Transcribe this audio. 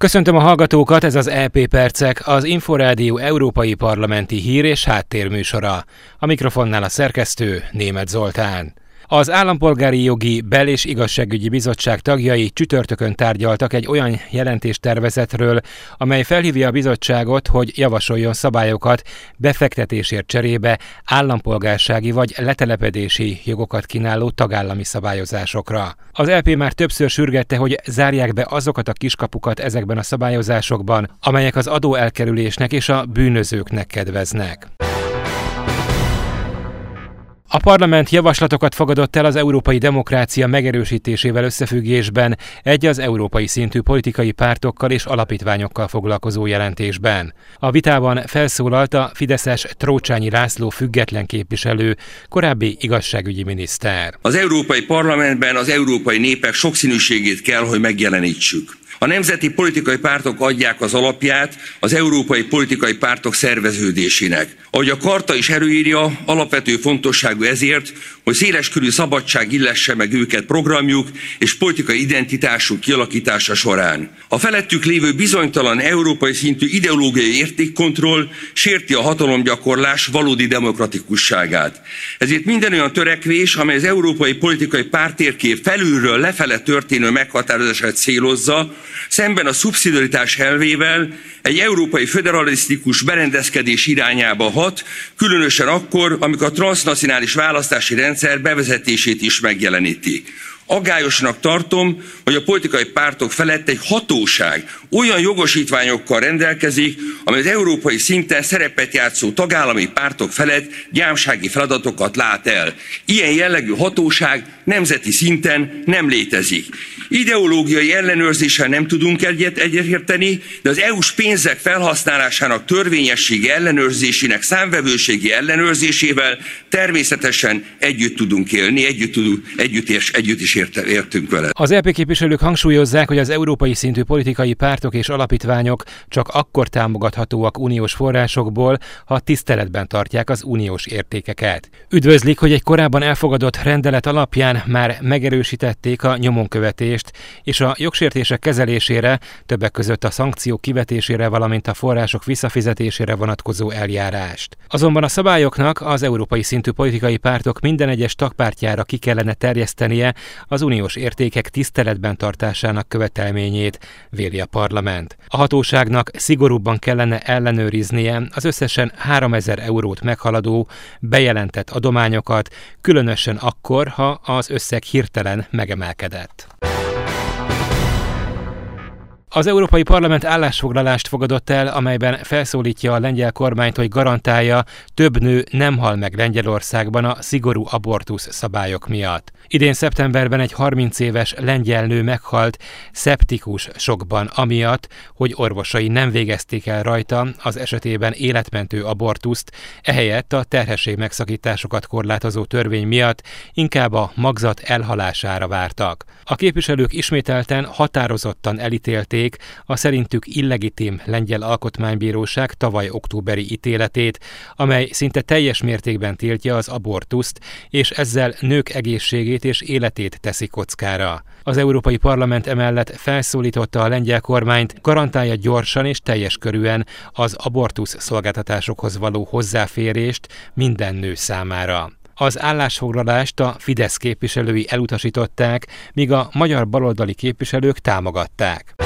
Köszöntöm a hallgatókat, ez az EP Percek, az Inforádió Európai Parlamenti Hír és Háttérműsora. A mikrofonnál a szerkesztő Német Zoltán. Az Állampolgári Jogi Bel- és Igazságügyi Bizottság tagjai csütörtökön tárgyaltak egy olyan jelentéstervezetről, amely felhívja a bizottságot, hogy javasoljon szabályokat befektetésért cserébe állampolgársági vagy letelepedési jogokat kínáló tagállami szabályozásokra. Az LP már többször sürgette, hogy zárják be azokat a kiskapukat ezekben a szabályozásokban, amelyek az adóelkerülésnek és a bűnözőknek kedveznek. A parlament javaslatokat fogadott el az európai demokrácia megerősítésével összefüggésben egy az európai szintű politikai pártokkal és alapítványokkal foglalkozó jelentésben. A vitában felszólalt a Fideszes Trócsányi László független képviselő, korábbi igazságügyi miniszter. Az Európai Parlamentben az európai népek sokszínűségét kell, hogy megjelenítsük. A nemzeti politikai pártok adják az alapját az európai politikai pártok szerveződésének. Ahogy a karta is erőírja, alapvető fontosságú ezért, hogy széleskörű szabadság illesse meg őket programjuk és politikai identitásuk kialakítása során. A felettük lévő bizonytalan európai szintű ideológiai értékkontroll sérti a hatalomgyakorlás valódi demokratikusságát. Ezért minden olyan törekvés, amely az európai politikai pártérkép felülről lefele történő meghatározását célozza, szemben a szubszidiaritás elvével egy európai föderalisztikus berendezkedés irányába hat, különösen akkor, amikor a transnacionális választási rendszer bevezetését is megjeleníti. Aggályosnak tartom, hogy a politikai pártok felett egy hatóság olyan jogosítványokkal rendelkezik, amely az európai szinten szerepet játszó tagállami pártok felett gyámsági feladatokat lát el. Ilyen jellegű hatóság nemzeti szinten nem létezik. Ideológiai ellenőrzéssel nem tudunk egyet egyetérteni, de az EU-s pénzek felhasználásának törvényességi ellenőrzésének számvevőségi ellenőrzésével természetesen együtt tudunk élni, együtt, tudunk, együtt, és, együtt is érte, értünk vele. Az EP képviselők hangsúlyozzák, hogy az európai szintű politikai pártok és alapítványok csak akkor támogathatóak uniós forrásokból, ha tiszteletben tartják az uniós értékeket. Üdvözlik, hogy egy korábban elfogadott rendelet alapján már megerősítették a nyomonkövetést és a jogsértések kezelésére, többek között a szankciók kivetésére, valamint a források visszafizetésére vonatkozó eljárást. Azonban a szabályoknak az európai szintű politikai pártok minden egyes tagpártjára ki kellene terjesztenie az uniós értékek tiszteletben tartásának követelményét, véli a parlament. A hatóságnak szigorúbban kellene ellenőriznie az összesen 3000 eurót meghaladó bejelentett adományokat, különösen akkor, ha az összeg hirtelen megemelkedett. Az Európai Parlament állásfoglalást fogadott el, amelyben felszólítja a lengyel kormányt, hogy garantálja, több nő nem hal meg Lengyelországban a szigorú abortusz szabályok miatt. Idén szeptemberben egy 30 éves lengyel nő meghalt szeptikus sokban, amiatt, hogy orvosai nem végezték el rajta az esetében életmentő abortuszt, ehelyett a terhesség megszakításokat korlátozó törvény miatt inkább a magzat elhalására vártak. A képviselők ismételten határozottan elítélték a szerintük illegitim lengyel alkotmánybíróság tavaly októberi ítéletét, amely szinte teljes mértékben tiltja az abortuszt, és ezzel nők egészségét és életét teszi kockára. Az Európai Parlament emellett felszólította a lengyel kormányt, garantálja gyorsan és teljes körűen az abortusz szolgáltatásokhoz való hozzáférést minden nő számára. Az állásfoglalást a Fidesz képviselői elutasították, míg a magyar baloldali képviselők támogatták.